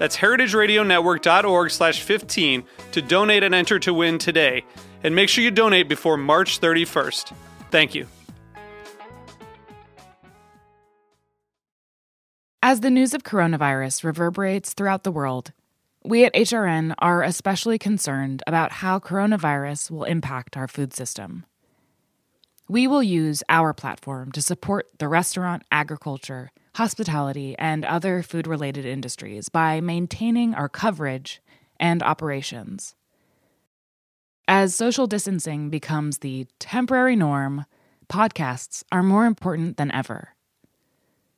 That's heritageradionetwork.org slash 15 to donate and enter to win today. And make sure you donate before March 31st. Thank you. As the news of coronavirus reverberates throughout the world, we at HRN are especially concerned about how coronavirus will impact our food system. We will use our platform to support the restaurant, agriculture, hospitality, and other food related industries by maintaining our coverage and operations. As social distancing becomes the temporary norm, podcasts are more important than ever.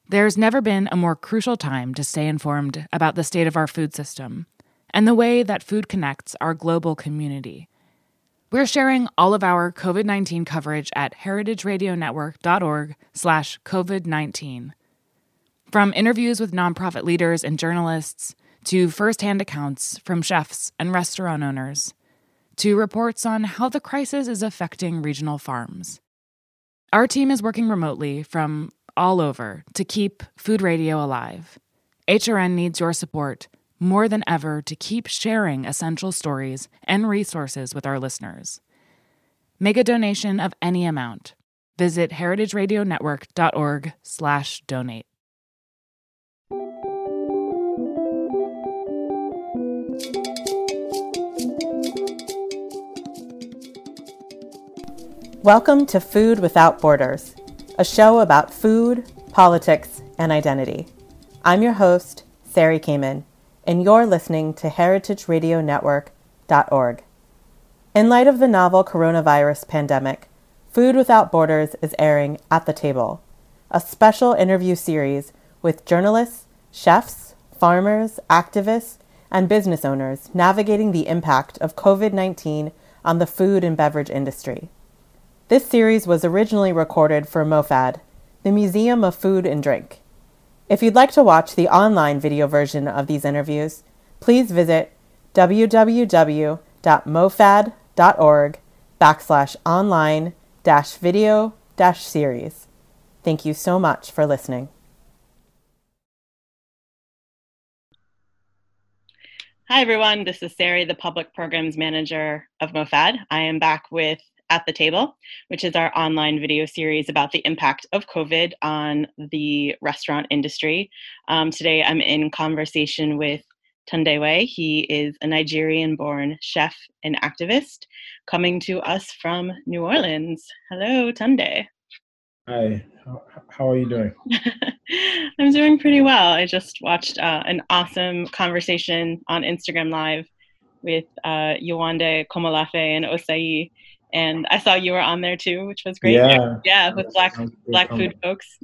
There's never been a more crucial time to stay informed about the state of our food system and the way that food connects our global community. We're sharing all of our COVID-19 coverage at heritageradionetwork.org/covid19. From interviews with nonprofit leaders and journalists to firsthand accounts from chefs and restaurant owners to reports on how the crisis is affecting regional farms. Our team is working remotely from all over to keep food radio alive. HRN needs your support more than ever to keep sharing essential stories and resources with our listeners. Make a donation of any amount. Visit heritageradionetwork.org/donate. Welcome to Food Without Borders, a show about food, politics, and identity. I'm your host, Sari Kamen, and you're listening to heritageradionetwork.org. In light of the novel coronavirus pandemic, Food Without Borders is airing At the Table, a special interview series with journalists, chefs, farmers, activists, and business owners navigating the impact of COVID 19 on the food and beverage industry. This series was originally recorded for MOFAD, the Museum of Food and Drink. If you'd like to watch the online video version of these interviews, please visit www.mofad.org backslash online dash video dash series. Thank you so much for listening. Hi, everyone. This is Sari, the Public Programs Manager of MOFAD. I am back with at the Table, which is our online video series about the impact of COVID on the restaurant industry. Um, today I'm in conversation with Tunde He is a Nigerian born chef and activist coming to us from New Orleans. Hello, Tunde. Hi, how, are you doing? I'm doing pretty well. I just watched uh, an awesome conversation on Instagram Live with uh, Yewande Komolafe and Osei and I saw you were on there too, which was great. Yeah, yeah, with black black food folks.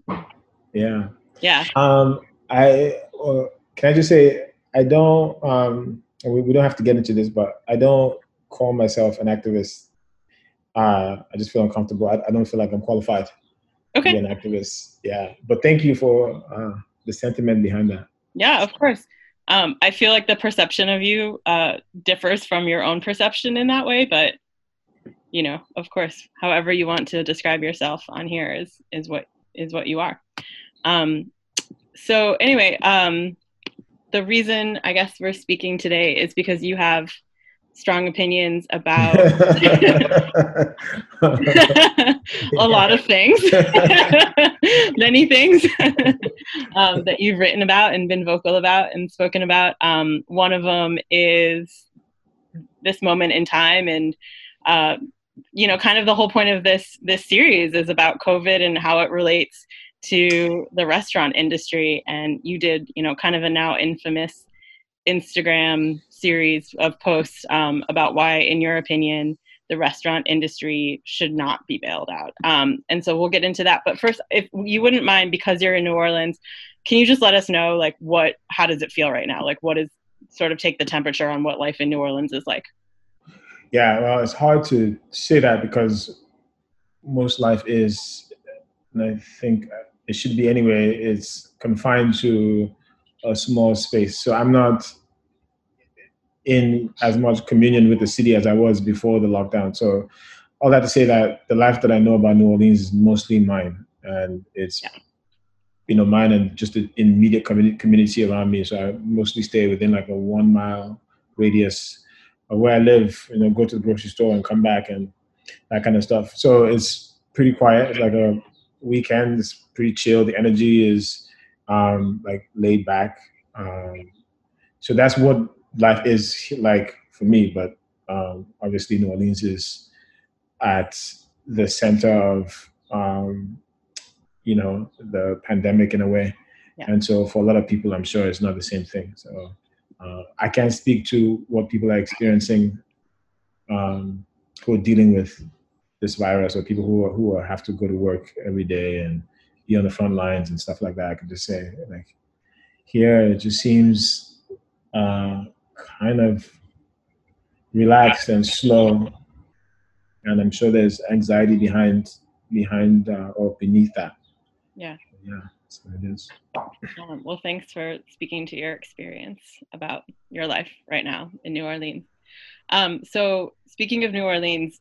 Yeah, yeah. Um, I uh, can I just say I don't. Um, we, we don't have to get into this, but I don't call myself an activist. Uh, I just feel uncomfortable. I, I don't feel like I'm qualified okay. to be an activist. Yeah, but thank you for uh, the sentiment behind that. Yeah, of course. Um, I feel like the perception of you uh, differs from your own perception in that way, but you know, of course, however you want to describe yourself on here is is what is what you are. Um, so anyway, um, the reason I guess we're speaking today is because you have strong opinions about a lot of things, many things um, that you've written about and been vocal about and spoken about. Um, one of them is this moment in time and uh, you know, kind of the whole point of this this series is about COVID and how it relates to the restaurant industry. And you did, you know, kind of a now infamous Instagram series of posts um, about why, in your opinion, the restaurant industry should not be bailed out. Um, and so we'll get into that. But first, if you wouldn't mind, because you're in New Orleans, can you just let us know, like, what, how does it feel right now? Like, what is sort of take the temperature on what life in New Orleans is like? Yeah, well, it's hard to say that because most life is, and I think it should be anyway, it's confined to a small space. So I'm not in as much communion with the city as I was before the lockdown. So all that to say that the life that I know about New Orleans is mostly mine, and it's yeah. you know mine and just the immediate community community around me. So I mostly stay within like a one mile radius where I live. You know, go to the grocery store and come back and that kind of stuff. So it's pretty quiet. It's like a weekend. It's pretty chill. The energy is um, like laid back. Um, so that's what life is like for me. But um, obviously, New Orleans is at the center of um, you know the pandemic in a way, yeah. and so for a lot of people, I'm sure it's not the same thing. So uh, I can't speak to what people are experiencing um, who are dealing with this virus or people who are, who are, have to go to work every day and be on the front lines and stuff like that. I can just say like here it just seems uh, kind of relaxed and slow, and I'm sure there's anxiety behind behind uh, or beneath that. Yeah. Yeah. So it is. Um, well, thanks for speaking to your experience about your life right now in New Orleans. Um, so, speaking of New Orleans,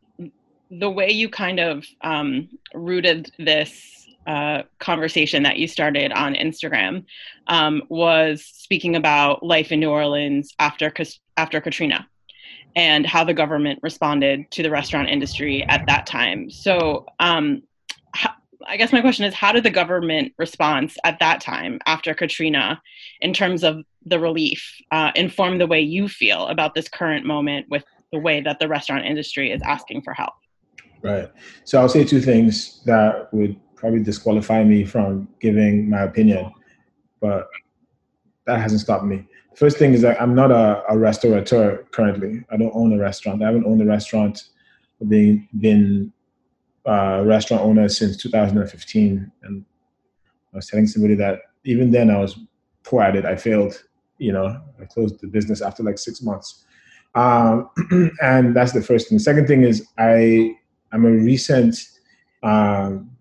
the way you kind of um, rooted this uh, conversation that you started on Instagram um, was speaking about life in New Orleans after after Katrina and how the government responded to the restaurant industry at that time. So, um, I guess my question is, how did the government response at that time after Katrina, in terms of the relief, uh, inform the way you feel about this current moment with the way that the restaurant industry is asking for help? Right. So I'll say two things that would probably disqualify me from giving my opinion, but that hasn't stopped me. First thing is that I'm not a, a restaurateur currently. I don't own a restaurant. I haven't owned a restaurant. Been been a restaurant owner since 2015, and I was telling somebody that even then I was poor at it. I failed. You know, I closed the business after like six months. Um, and that's the first thing. The second thing is I I'm a recent um,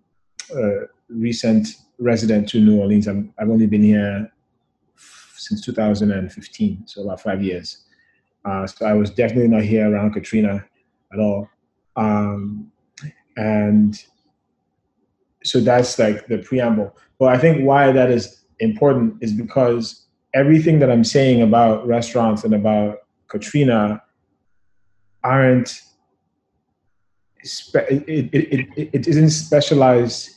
uh, recent resident to New Orleans. i have only been here since 2015, so about five years. Uh, so I was definitely not here around Katrina at all. Um, and so that's like the preamble. But I think why that is important is because everything that I'm saying about restaurants and about Katrina aren't it, it, it, it isn't specialized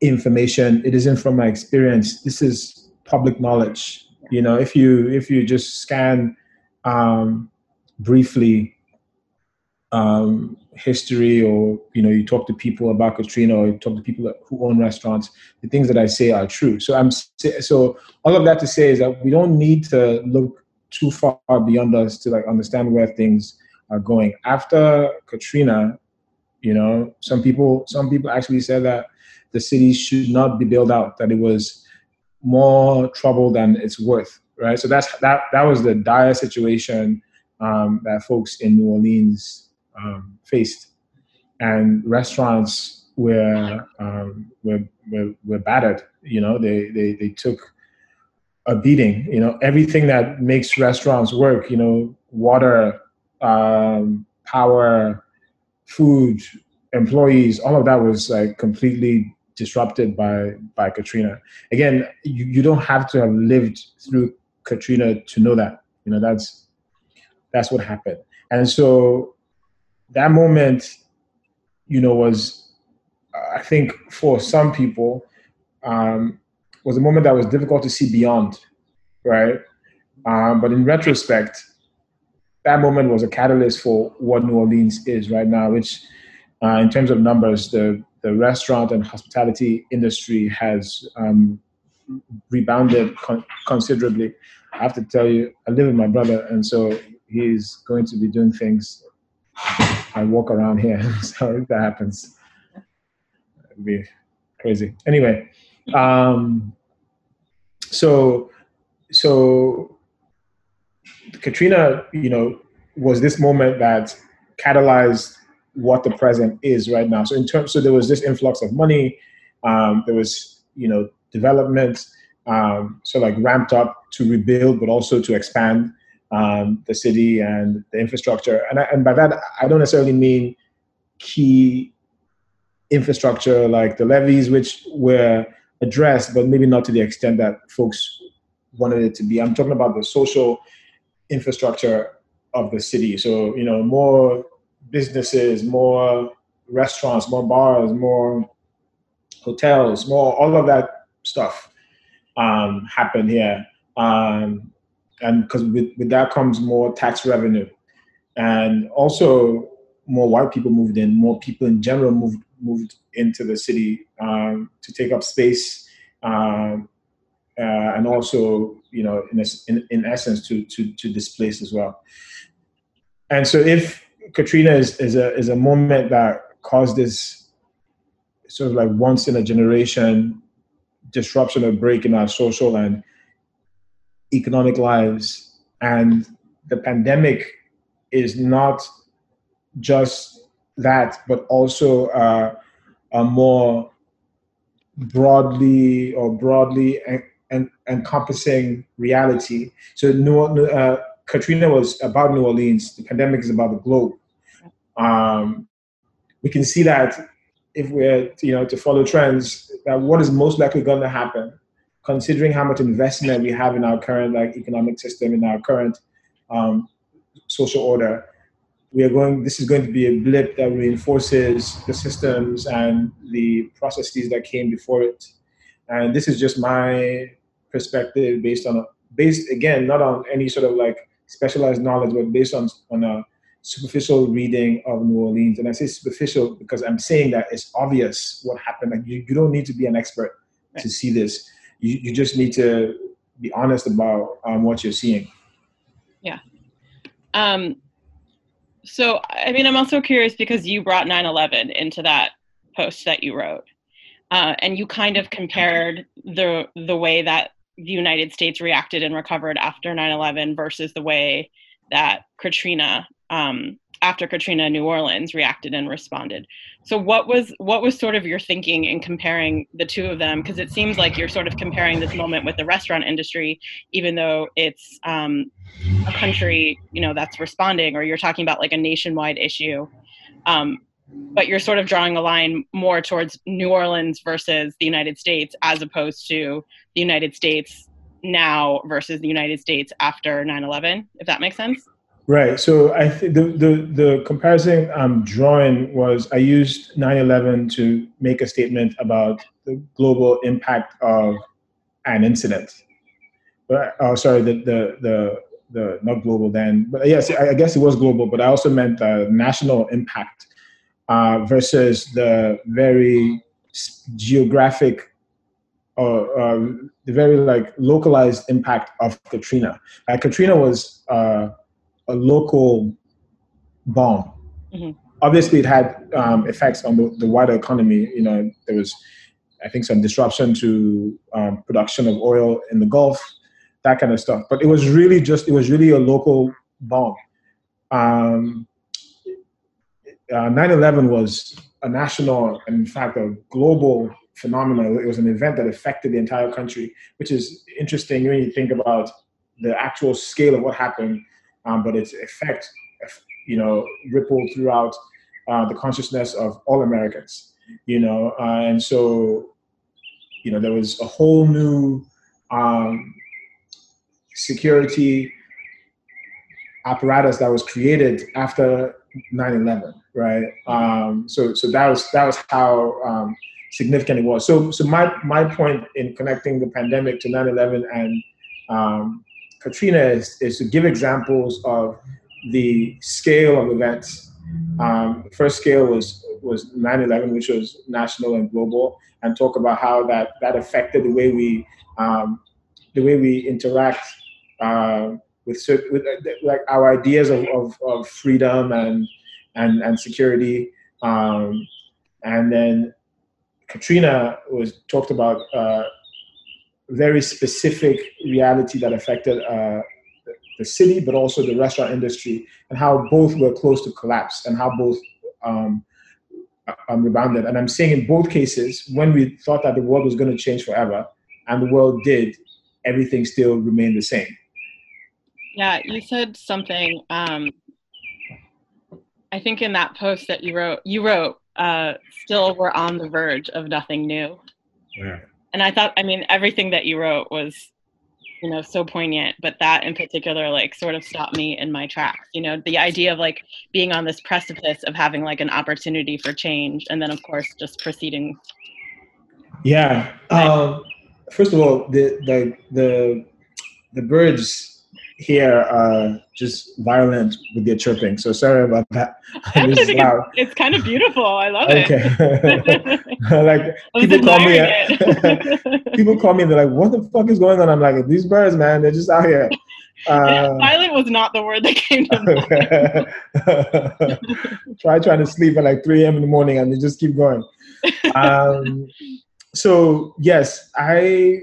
information. It isn't from my experience. This is public knowledge. You know if you if you just scan um, briefly um, history or you know you talk to people about katrina or you talk to people who own restaurants the things that i say are true so i'm so all of that to say is that we don't need to look too far beyond us to like understand where things are going after katrina you know some people some people actually said that the city should not be built out, that it was more trouble than it's worth, right? So that's that that was the dire situation um, that folks in New Orleans um, faced, and restaurants were, um, were were were battered. You know, they they they took a beating. You know, everything that makes restaurants work. You know, water, um, power, food, employees, all of that was like completely disrupted by by Katrina. Again, you, you don't have to have lived through Katrina to know that. You know, that's that's what happened. And so that moment, you know, was I think for some people um, was a moment that was difficult to see beyond, right? Um, but in retrospect, that moment was a catalyst for what New Orleans is right now, which, uh, in terms of numbers, the the restaurant and hospitality industry has um, rebounded con- considerably. I have to tell you, I live with my brother, and so he's going to be doing things. I walk around here, so that happens, it'd be crazy. Anyway, um, so so Katrina, you know, was this moment that catalyzed what the present is right now. So in terms, so there was this influx of money. Um, there was, you know, development. Um, so like ramped up to rebuild, but also to expand um, the city and the infrastructure. And I, and by that, I don't necessarily mean key infrastructure like the levees, which were addressed, but maybe not to the extent that folks wanted it to be. I'm talking about the social infrastructure of the city. So, you know, more businesses, more restaurants, more bars, more hotels, more all of that stuff um, happened here. Um, and because with, with that comes more tax revenue. And also more white people moved in, more people in general moved moved into the city um, to take up space, um, uh, and also you know in, in, in essence to, to to displace as well. And so if Katrina is, is a is a moment that caused this sort of like once in a generation disruption or break in our social and economic lives. And the pandemic is not just that, but also uh, a more broadly or broadly en- en- encompassing reality. So New, uh, Katrina was about New Orleans. The pandemic is about the globe. Um, we can see that if we're you know to follow trends, that what is most likely going to happen, considering how much investment we have in our current like economic system, in our current um, social order, we are going. This is going to be a blip that reinforces the systems and the processes that came before it. And this is just my perspective based on based again not on any sort of like specialized knowledge, but based on on a superficial reading of New Orleans. And I say superficial because I'm saying that it's obvious what happened. Like you, you don't need to be an expert to see this. You, you just need to be honest about um, what you're seeing. Yeah. Um, so, I mean, I'm also curious because you brought 9 11 into that post that you wrote. Uh, and you kind of compared the the way that the United States reacted and recovered after 9/11 versus the way that Katrina um, after Katrina New Orleans reacted and responded. So what was what was sort of your thinking in comparing the two of them? Because it seems like you're sort of comparing this moment with the restaurant industry, even though it's um, a country you know that's responding, or you're talking about like a nationwide issue. Um, but you're sort of drawing a line more towards New Orleans versus the United States, as opposed to the United States now versus the United States after 9/11. If that makes sense. Right. So I think the, the, the comparison I'm drawing was I used 9/11 to make a statement about the global impact of an incident. But oh, sorry, the the the the not global then, but yes, I guess it was global. But I also meant the national impact uh, versus the very geographic or uh, the very like localized impact of Katrina. Uh, Katrina was. A local bomb. Mm-hmm. Obviously, it had um, effects on the, the, wider economy. You know, there was, I think, some disruption to um, production of oil in the Gulf, that kind of stuff. But it was really just, it was really a local bomb. Um, uh, 9/11 was a national, and in fact, a global phenomenon. It was an event that affected the entire country, which is interesting when you think about the actual scale of what happened um, but its effect, you know, rippled throughout uh, the consciousness of all Americans, you know, uh, and so, you know, there was a whole new um, security apparatus that was created after 9/11, right? Um, so, so that was that was how um, significant it was. So, so my my point in connecting the pandemic to 9/11 and um, Katrina is, is to give examples of the scale of events. Um, first scale was was 9/11, which was national and global, and talk about how that that affected the way we um, the way we interact uh, with, with uh, like our ideas of, of, of, freedom and and and security. Um, and then Katrina was talked about uh, very specific reality that affected uh, the city, but also the restaurant industry, and how both were close to collapse, and how both um, um, rebounded. And I'm saying in both cases, when we thought that the world was going to change forever, and the world did, everything still remained the same. Yeah, you said something. Um, I think in that post that you wrote, you wrote, uh, "Still, we're on the verge of nothing new." Yeah. And I thought, I mean, everything that you wrote was you know so poignant but that in particular like sort of stopped me in my tracks you know the idea of like being on this precipice of having like an opportunity for change and then of course just proceeding. Yeah um, first of all the the the the birds here are just violent with their chirping. So sorry about that. it's, it's, kind of beautiful. I love okay. it. like people call me, people call me. They're like, "What the fuck is going on?" I'm like, "These birds, man, they're just out here." Uh, violent was not the word that came to mind. Try trying to sleep at like 3 a.m. in the morning and they just keep going. Um, so yes, I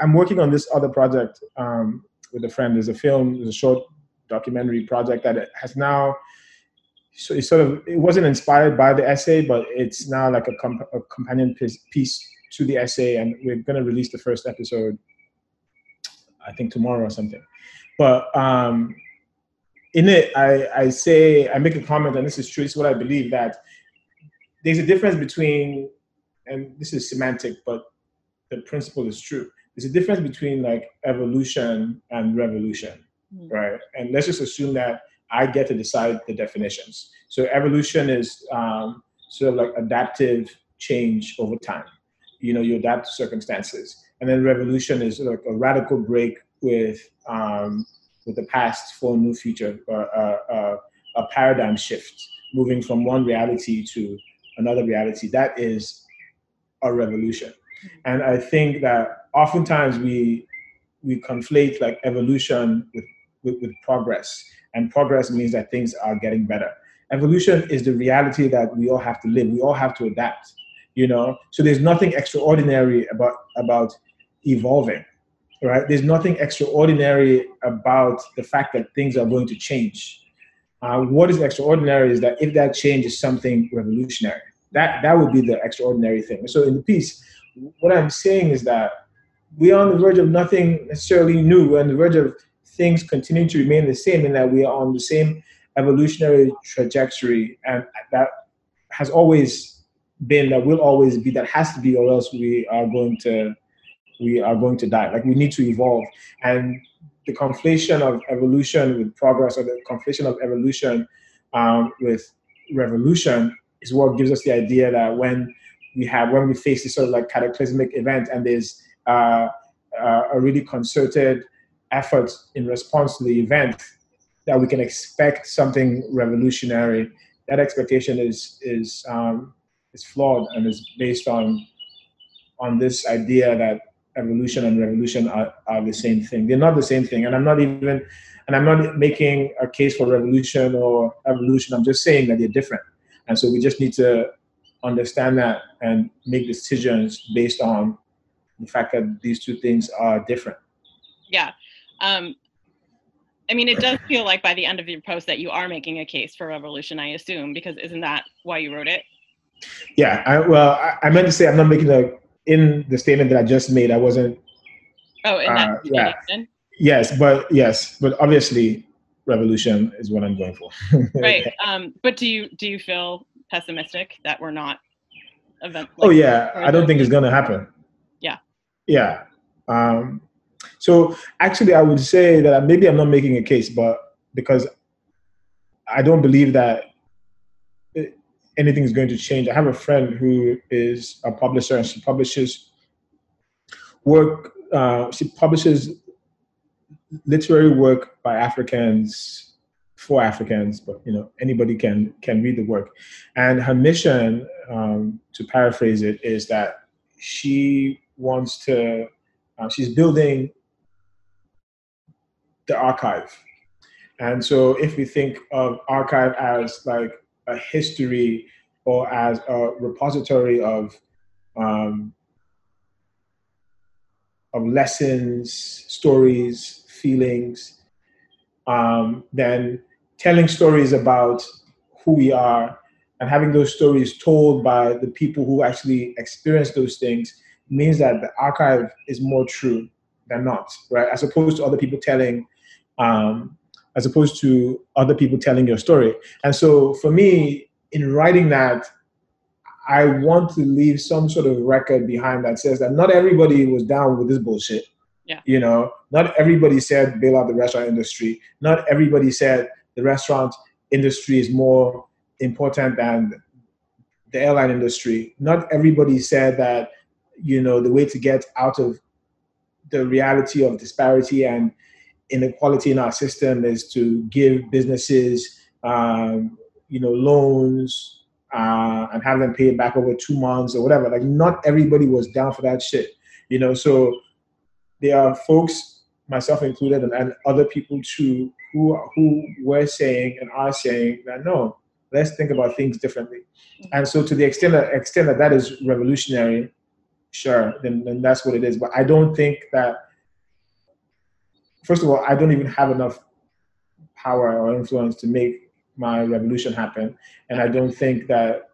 I'm working on this other project um, with a friend. There's a film, there's a short documentary project that has now. So it's sort of it wasn't inspired by the essay, but it's now like a, comp- a companion piece, piece to the essay, and we're going to release the first episode. I think tomorrow or something. But um, in it, I, I say I make a comment, and this is true. It's what I believe that there's a difference between, and this is semantic, but the principle is true there's a difference between like evolution and revolution, mm-hmm. right? And let's just assume that I get to decide the definitions. So evolution is um, sort of like adaptive change over time. You know, you adapt to circumstances, and then revolution is like a radical break with um, with the past for a new future, or uh, uh, a paradigm shift, moving from one reality to another reality. That is a revolution. And I think that oftentimes we we conflate like evolution with, with, with progress. And progress means that things are getting better. Evolution is the reality that we all have to live. We all have to adapt, you know? So there's nothing extraordinary about about evolving, right? There's nothing extraordinary about the fact that things are going to change. Uh, what is extraordinary is that if that change is something revolutionary, that that would be the extraordinary thing. So in the piece, what I'm saying is that we are on the verge of nothing necessarily new. We're on the verge of things continuing to remain the same in that we are on the same evolutionary trajectory and that has always been that will always be that has to be or else we are going to we are going to die like we need to evolve and the conflation of evolution with progress or the conflation of evolution um, with revolution is what gives us the idea that when we have when we face this sort of like cataclysmic event and there's uh, a really concerted effort in response to the event that we can expect something revolutionary. That expectation is is um, is flawed and is based on on this idea that evolution and revolution are, are the same thing. They're not the same thing and i'm not even and i'm not making a case for revolution or evolution. I'm just saying that they're different. And so we just need to understand that and make decisions based on the fact that these two things are different. Yeah. Um, I mean, it does feel like by the end of your post that you are making a case for revolution, I assume, because isn't that why you wrote it? Yeah. I, well, I, I meant to say I'm not making a, in the statement that I just made, I wasn't. Oh, in that uh, yeah. Yes, but yes, but obviously revolution is what I'm going for. right. Um, but do you, do you feel pessimistic that we're not event. Oh, like, oh yeah, I don't think it's gonna happen. Yeah. Um, so actually, I would say that maybe I'm not making a case, but because I don't believe that anything is going to change. I have a friend who is a publisher, and she publishes work. Uh, she publishes literary work by Africans for Africans, but you know anybody can can read the work. And her mission, um, to paraphrase it, is that she wants to. Uh, she's building the archive, and so if we think of archive as like a history or as a repository of um, of lessons, stories, feelings, um, then telling stories about who we are and having those stories told by the people who actually experience those things means that the archive is more true than not, right? As opposed to other people telling, um, as opposed to other people telling your story. And so for me, in writing that, I want to leave some sort of record behind that says that not everybody was down with this bullshit. Yeah. You know, not everybody said bail out the restaurant industry. Not everybody said the restaurant industry is more important than the airline industry. Not everybody said that, you know, the way to get out of the reality of disparity and inequality in our system is to give businesses, um, you know, loans, uh, and have them pay it back over two months or whatever. Like not everybody was down for that shit, you know. So there are folks, myself included, and, and other people too, who who were saying and are saying that no, let's think about things differently. Mm-hmm. And so to the extent that extent that that is revolutionary, sure, then then that's what it is. But I don't think that. First of all, I don't even have enough power or influence to make my revolution happen. And I don't think that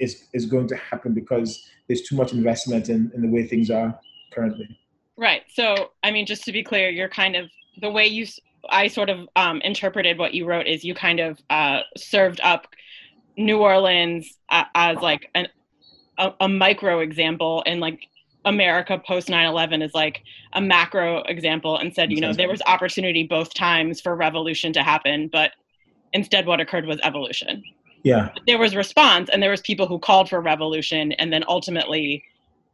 it's, it's going to happen because there's too much investment in, in the way things are currently. Right. So, I mean, just to be clear, you're kind of the way you, I sort of um, interpreted what you wrote is you kind of uh, served up New Orleans uh, as like an, a, a micro example and like America post 9/11 is like a macro example and said, you know, there was opportunity both times for revolution to happen, but Instead, what occurred was evolution. Yeah. There was response, and there was people who called for revolution, and then ultimately,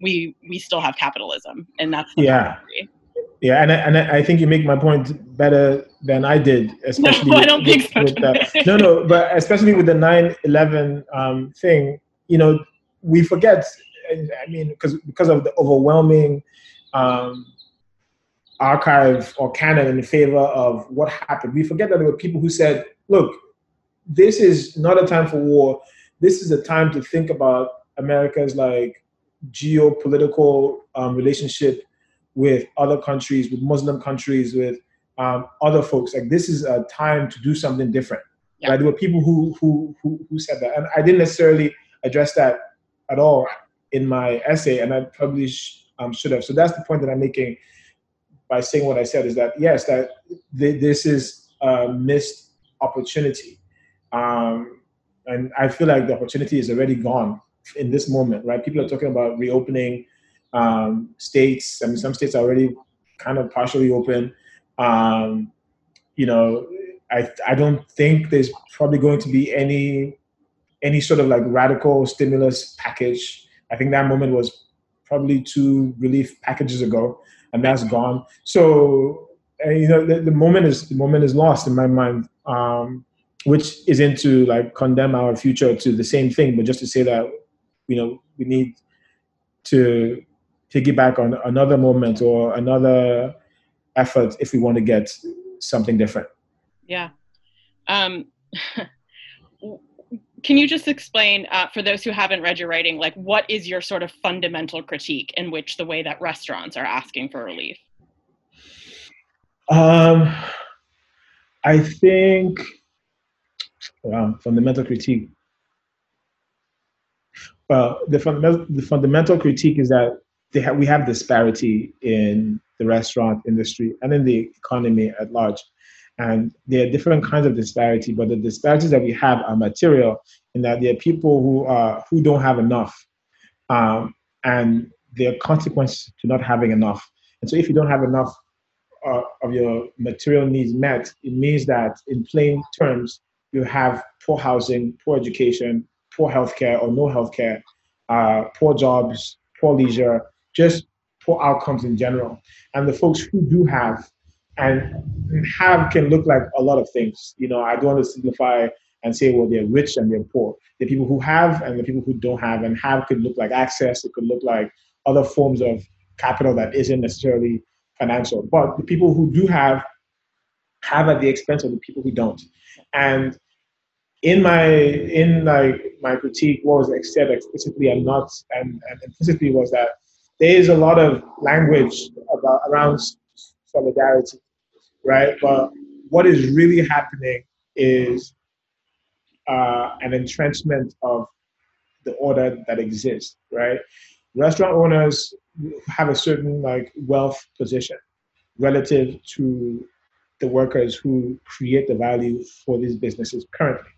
we we still have capitalism, and that's yeah. Yeah, and I, and I think you make my point better than I did, especially. No, with, I don't think so. The, no, no, but especially with the 9/11 um, thing, you know, we forget. I mean, because because of the overwhelming um, archive or canon in favor of what happened, we forget that there were people who said, look, this is not a time for war. This is a time to think about America's like geopolitical um, relationship with other countries, with Muslim countries, with um, other folks. Like this is a time to do something different. Yeah. Right? There were people who, who who who said that, and I didn't necessarily address that at all in my essay, and I probably sh- um, should have. So that's the point that I'm making by saying what I said is that yes, that th- this is a missed opportunity. Um, and I feel like the opportunity is already gone in this moment, right? People are talking about reopening um, states. I mean, some states are already kind of partially open. Um, you know, I I don't think there's probably going to be any any sort of like radical stimulus package. I think that moment was probably two relief packages ago, and that's gone. So you know, the, the moment is the moment is lost in my mind um, which isn't to like condemn our future to the same thing, but just to say that you know we need to piggyback on another moment or another effort if we want to get something different. Yeah. Um, can you just explain uh, for those who haven't read your writing, like what is your sort of fundamental critique in which the way that restaurants are asking for relief? Um, I think, wow, fundamental critique. Well, the fundamental the fundamental critique is that have, we have disparity in the restaurant industry and in the economy at large. And there are different kinds of disparity, but the disparities that we have are material in that there are people who are who don't have enough, um, and there are consequences to not having enough. And so, if you don't have enough uh, of your material needs met, it means that in plain terms, you have poor housing, poor education, poor healthcare or no healthcare, uh, poor jobs, poor leisure, just poor outcomes in general. And the folks who do have and have can look like a lot of things. You know, I don't want to simplify and say, well, they're rich and they're poor. The people who have and the people who don't have, and have could look like access. It could look like other forms of capital that isn't necessarily financial. But the people who do have have at the expense of the people who don't. And in my in like my critique, what was said explicitly and not and, and implicitly was that there is a lot of language about around solidarity, right? But what is really happening is uh, an entrenchment of the order that exists, right? Restaurant owners have a certain like wealth position relative to the workers who create the value for these businesses currently.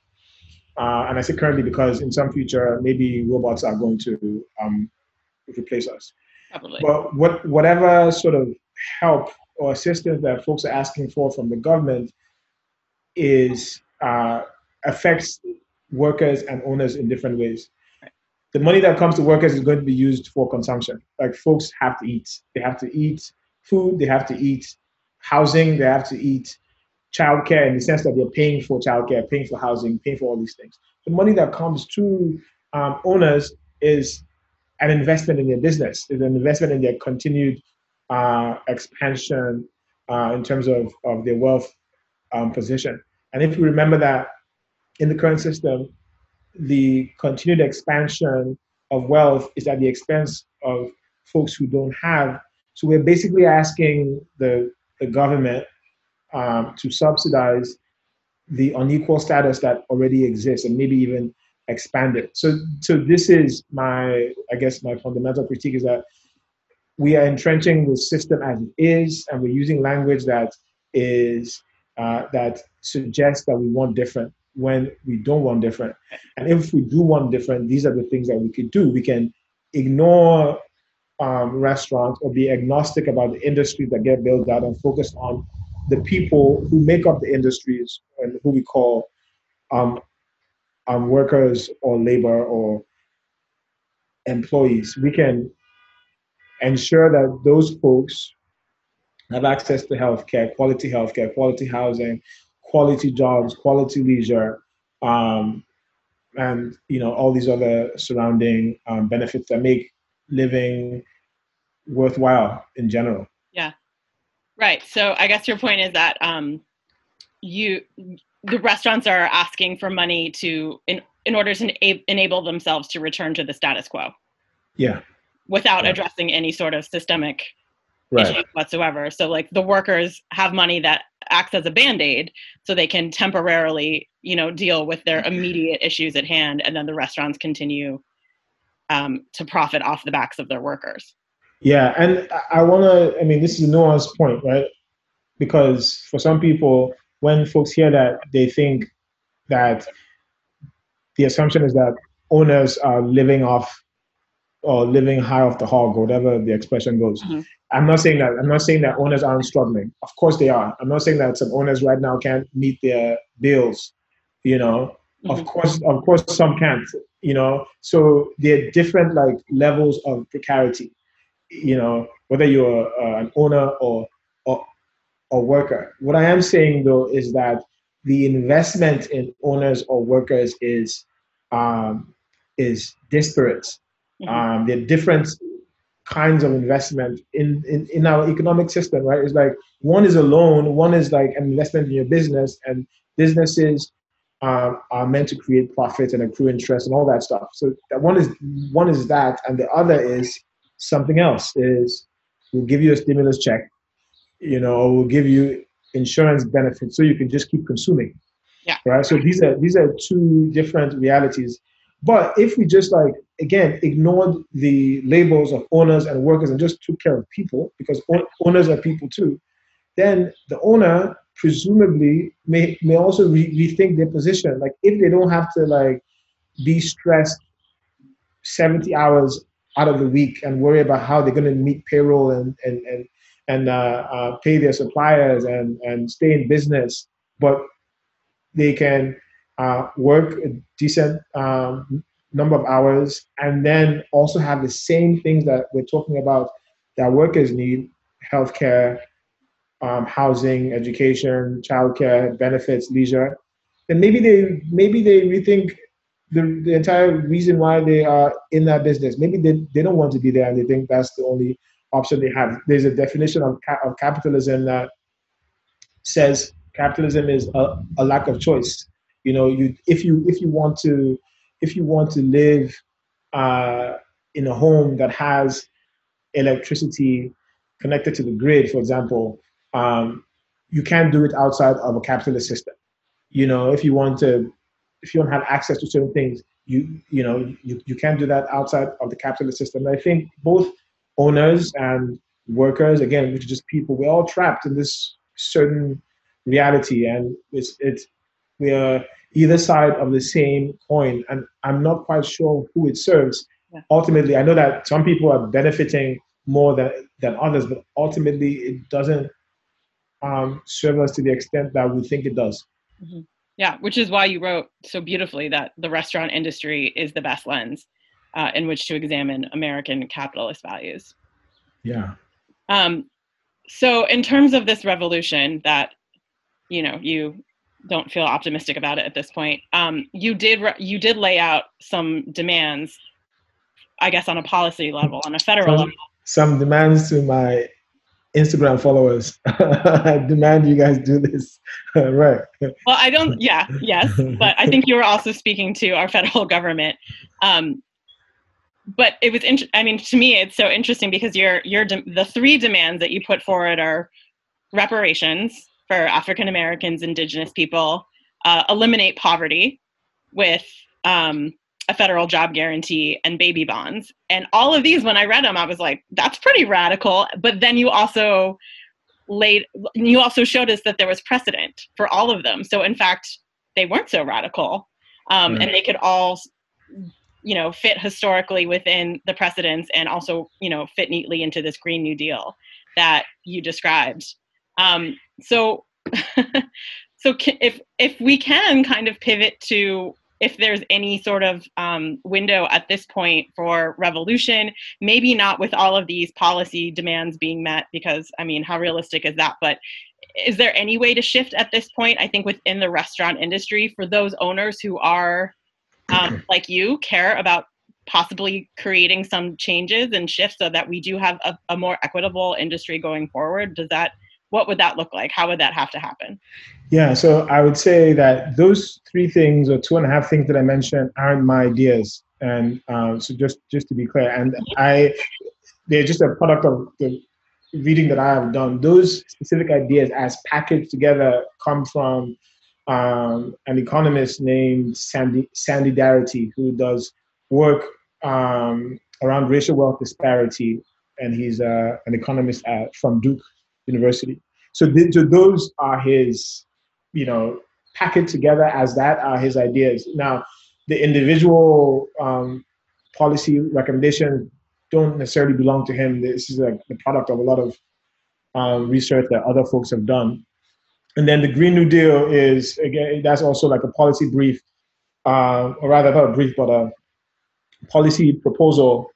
Uh, and I say currently because in some future, maybe robots are going to um, replace us. Probably. But what, whatever sort of help or assistance that folks are asking for from the government is uh, affects workers and owners in different ways. The money that comes to workers is going to be used for consumption. Like folks have to eat. They have to eat food. They have to eat housing. They have to eat childcare in the sense that they're paying for childcare, paying for housing, paying for all these things. The money that comes to um, owners is an investment in their business, is an investment in their continued uh, expansion uh, in terms of, of their wealth um, position. And if you remember that in the current system, the continued expansion of wealth is at the expense of folks who don't have. So we're basically asking the, the government um, to subsidize the unequal status that already exists and maybe even expand it. So, so this is my, I guess, my fundamental critique is that we are entrenching the system as it is, and we're using language that is uh, that suggests that we want different when we don't want different. And if we do want different, these are the things that we could do. We can ignore um, restaurants or be agnostic about the industries that get built out and focus on the people who make up the industries and who we call um, um, workers or labor or employees. We can ensure that those folks have access to healthcare, quality healthcare, quality housing, quality jobs, quality leisure, um, and you know all these other surrounding um, benefits that make living worthwhile in general. Yeah, right. So I guess your point is that um, you the restaurants are asking for money to in in order to enable themselves to return to the status quo. Yeah. Without addressing any sort of systemic right. whatsoever. So like the workers have money that acts as a band-aid so they can temporarily, you know, deal with their immediate issues at hand and then the restaurants continue um, to profit off the backs of their workers. Yeah, and I want to I mean this is a nuanced point, right? Because for some people when folks hear that they think that the assumption is that owners are living off or living high off the hog, or whatever the expression goes. Mm-hmm. I'm not saying that. I'm not saying that owners aren't struggling. Of course they are. I'm not saying that some owners right now can't meet their bills. You know, mm-hmm. of course, of course, some can't. You know, so there are different like levels of precarity. You know, whether you're uh, an owner or or or worker. What I am saying though is that the investment in owners or workers is um, is disparate. Mm-hmm. Um, there are different kinds of investment in, in, in our economic system, right? It's like one is a loan, one is like an investment in your business, and businesses um, are meant to create profit and accrue interest and all that stuff. So that one is one is that, and the other is something else. Is we'll give you a stimulus check, you know, we'll give you insurance benefits so you can just keep consuming. Yeah. Right. So these are these are two different realities. But if we just like again ignored the labels of owners and workers and just took care of people, because owners are people too, then the owner presumably may may also re- rethink their position. Like if they don't have to like be stressed 70 hours out of the week and worry about how they're going to meet payroll and and and and uh, uh, pay their suppliers and and stay in business, but they can uh, work a decent um, number of hours, and then also have the same things that we're talking about that workers need healthcare, um, housing, education, childcare, benefits, leisure, then maybe they maybe they rethink the, the entire reason why they are in that business. Maybe they, they don't want to be there and they think that's the only option they have. There's a definition of, of capitalism that says capitalism is a, a lack of choice. You know, you if you if you want to if you want to live uh, in a home that has electricity connected to the grid, for example, um, you can't do it outside of a capitalist system. You know, if you want to, if you don't have access to certain things, you you know you, you can't do that outside of the capitalist system. I think both owners and workers, again, which are just people, we're all trapped in this certain reality, and it's it's we are either side of the same coin, and I'm not quite sure who it serves. Yeah. Ultimately, I know that some people are benefiting more than than others, but ultimately, it doesn't um, serve us to the extent that we think it does. Mm-hmm. Yeah, which is why you wrote so beautifully that the restaurant industry is the best lens uh, in which to examine American capitalist values. Yeah. Um, so, in terms of this revolution that you know you don't feel optimistic about it at this point, um, you did you did lay out some demands, I guess, on a policy level, on a federal some, level. Some demands to my Instagram followers. I demand you guys do this. right. Well, I don't, yeah, yes. But I think you were also speaking to our federal government. Um, but it was, int- I mean, to me, it's so interesting because you're, you're de- the three demands that you put forward are reparations for African Americans, Indigenous people, uh, eliminate poverty with um, a federal job guarantee and baby bonds. And all of these, when I read them, I was like, that's pretty radical. But then you also laid, you also showed us that there was precedent for all of them. So in fact, they weren't so radical. Um, And they could all, you know, fit historically within the precedents and also, you know, fit neatly into this Green New Deal that you described. Um, so, so if if we can kind of pivot to if there's any sort of um, window at this point for revolution, maybe not with all of these policy demands being met, because I mean, how realistic is that? But is there any way to shift at this point? I think within the restaurant industry, for those owners who are um, like you, care about possibly creating some changes and shifts so that we do have a, a more equitable industry going forward. Does that what would that look like? How would that have to happen? Yeah, so I would say that those three things or two and a half things that I mentioned aren't my ideas, and um, so just just to be clear, and I they're just a product of the reading that I have done. Those specific ideas, as packaged together, come from um, an economist named Sandy Sandy Darity, who does work um, around racial wealth disparity, and he's uh, an economist at, from Duke University. So, th- so those are his, you know, packaged together as that are his ideas. Now, the individual um, policy recommendations don't necessarily belong to him. This is the product of a lot of um, research that other folks have done. And then the Green New Deal is again that's also like a policy brief, uh, or rather not a brief, but a policy proposal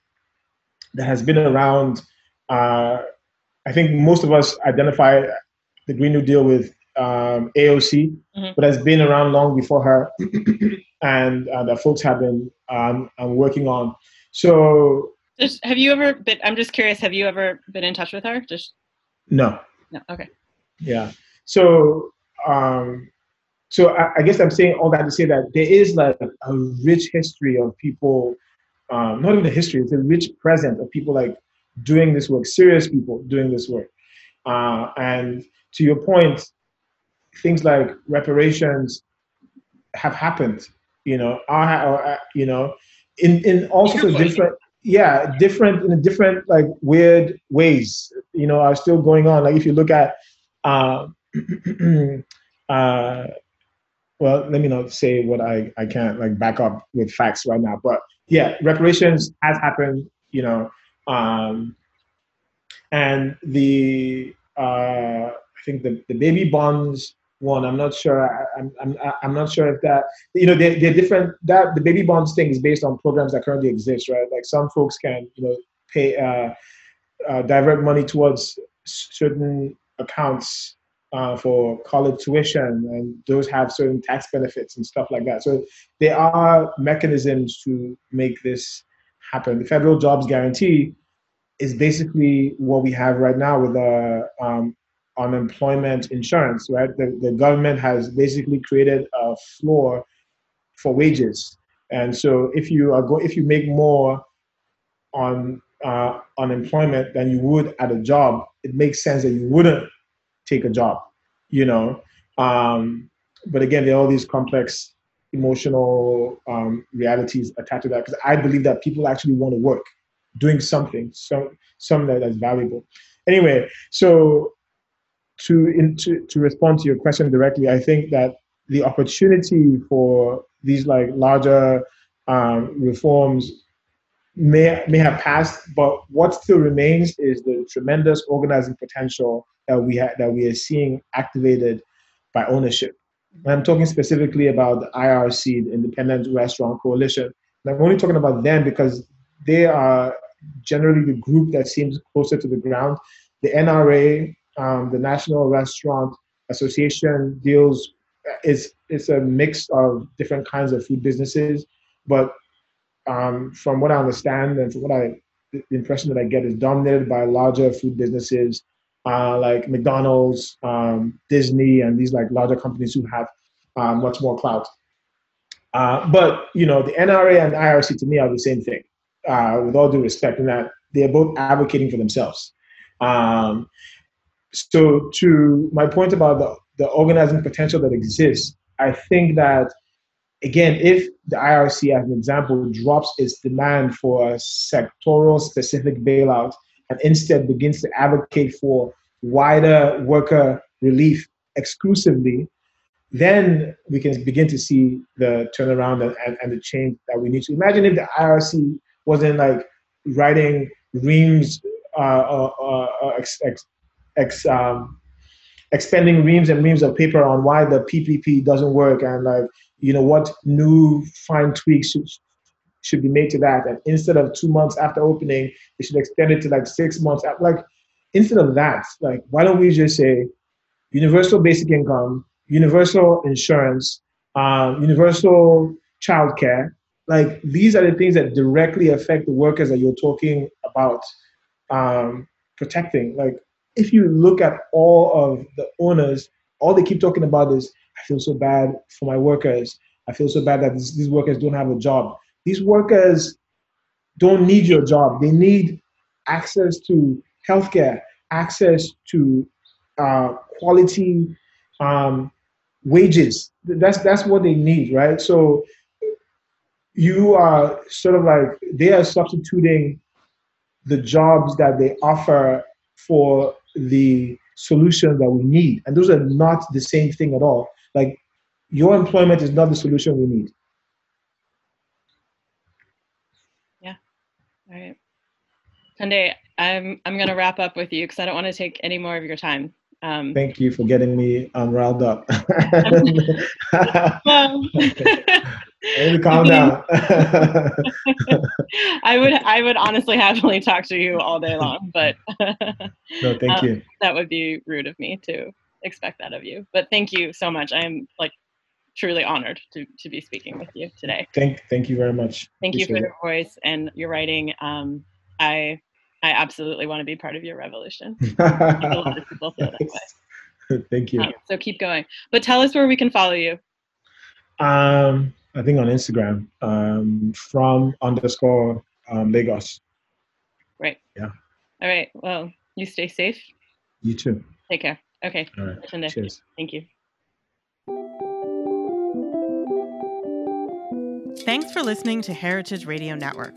that has been around uh, I think most of us identify the Green New Deal with um, AOC, mm-hmm. but has been around long before her, and uh, that folks have been um, working on. So, just, have you ever been? I'm just curious. Have you ever been in touch with her? Just no. No. Okay. Yeah. So, um, so I, I, guess I'm saying all that to say that there is like a rich history of people, um, not even a history, it's a rich present of people like doing this work, serious people doing this work. Uh, and to your point, things like reparations have happened, you know, are, you know, in, in all sorts of different, yeah, different, in a different, like weird ways, you know, are still going on. Like if you look at, uh, uh, well, let me not say what I, I can't like back up with facts right now, but yeah, reparations has happened, you know, um, and the uh, I think the, the baby bonds one, I'm not sure. I, am I'm, I'm not sure if that you know they're, they're different. That the baby bonds thing is based on programs that currently exist, right? Like some folks can you know pay uh, uh, divert money towards certain accounts uh, for college tuition, and those have certain tax benefits and stuff like that. So there are mechanisms to make this happen. The federal jobs guarantee is basically what we have right now with the um, unemployment insurance, right? The, the government has basically created a floor for wages. And so if you are go, if you make more on uh, unemployment than you would at a job, it makes sense that you wouldn't take a job, you know. Um, but again, there are all these complex emotional um, realities attached to that because I believe that people actually want to work, doing something, so something that's valuable. Anyway, so to, in, to to respond to your question directly, I think that the opportunity for these like larger um, reforms may may have passed, but what still remains is the tremendous organizing potential that we ha- that we are seeing activated by ownership. I'm talking specifically about the IRC, the Independent Restaurant Coalition. And I'm only talking about them because they are generally the group that seems closer to the ground. The NRA, um, the National Restaurant Association, deals is it's a mix of different kinds of food businesses, but um, from what I understand and from what I the impression that I get is dominated by larger food businesses uh, like McDonald's, um, Disney, and these like larger companies who have uh, much more clout. Uh, but you know, the NRA and IRC to me are the same thing. Uh, with all due respect, in that they're both advocating for themselves. Um, so, to my point about the, the organizing potential that exists, I think that again, if the IRC, as an example, drops its demand for a sectoral specific bailout and instead begins to advocate for wider worker relief exclusively, then we can begin to see the turnaround and, and, and the change that we need to. Imagine if the IRC wasn't like writing reams, uh, uh, uh, ex, ex, ex, um, expending reams and reams of paper on why the PPP doesn't work and like, you know, what new fine tweaks should, should be made to that. And instead of two months after opening, they should extend it to like six months. After, like, instead of that, like, why don't we just say universal basic income, universal insurance, um, universal childcare? Like, these are the things that directly affect the workers that you're talking about um, protecting. Like, if you look at all of the owners, all they keep talking about is, I feel so bad for my workers. I feel so bad that these workers don't have a job. These workers don't need your job. They need access to healthcare, access to uh, quality um, wages. That's that's what they need, right? So you are sort of like they are substituting the jobs that they offer for the solution that we need, and those are not the same thing at all. Like your employment is not the solution we need. All right. Tunde, I'm I'm gonna wrap up with you because I don't want to take any more of your time. Um, Thank you for getting me um, riled up. well, calm down. I would I would honestly happily talk to you all day long, but no, thank um, you. That would be rude of me to expect that of you. But thank you so much. I am like truly honored to, to be speaking with you today. Thank, thank you very much. Thank Appreciate you for your voice and your writing. Um, I, I absolutely want to be part of your revolution. a lot of people feel that way. Thank you. Um, so keep going. But tell us where we can follow you. Um, I think on Instagram, um, from underscore um, Lagos. Right. Yeah. All right. Well, you stay safe. You too. Take care. Okay. All right. Cheers. Thank you. Thanks for listening to Heritage Radio Network,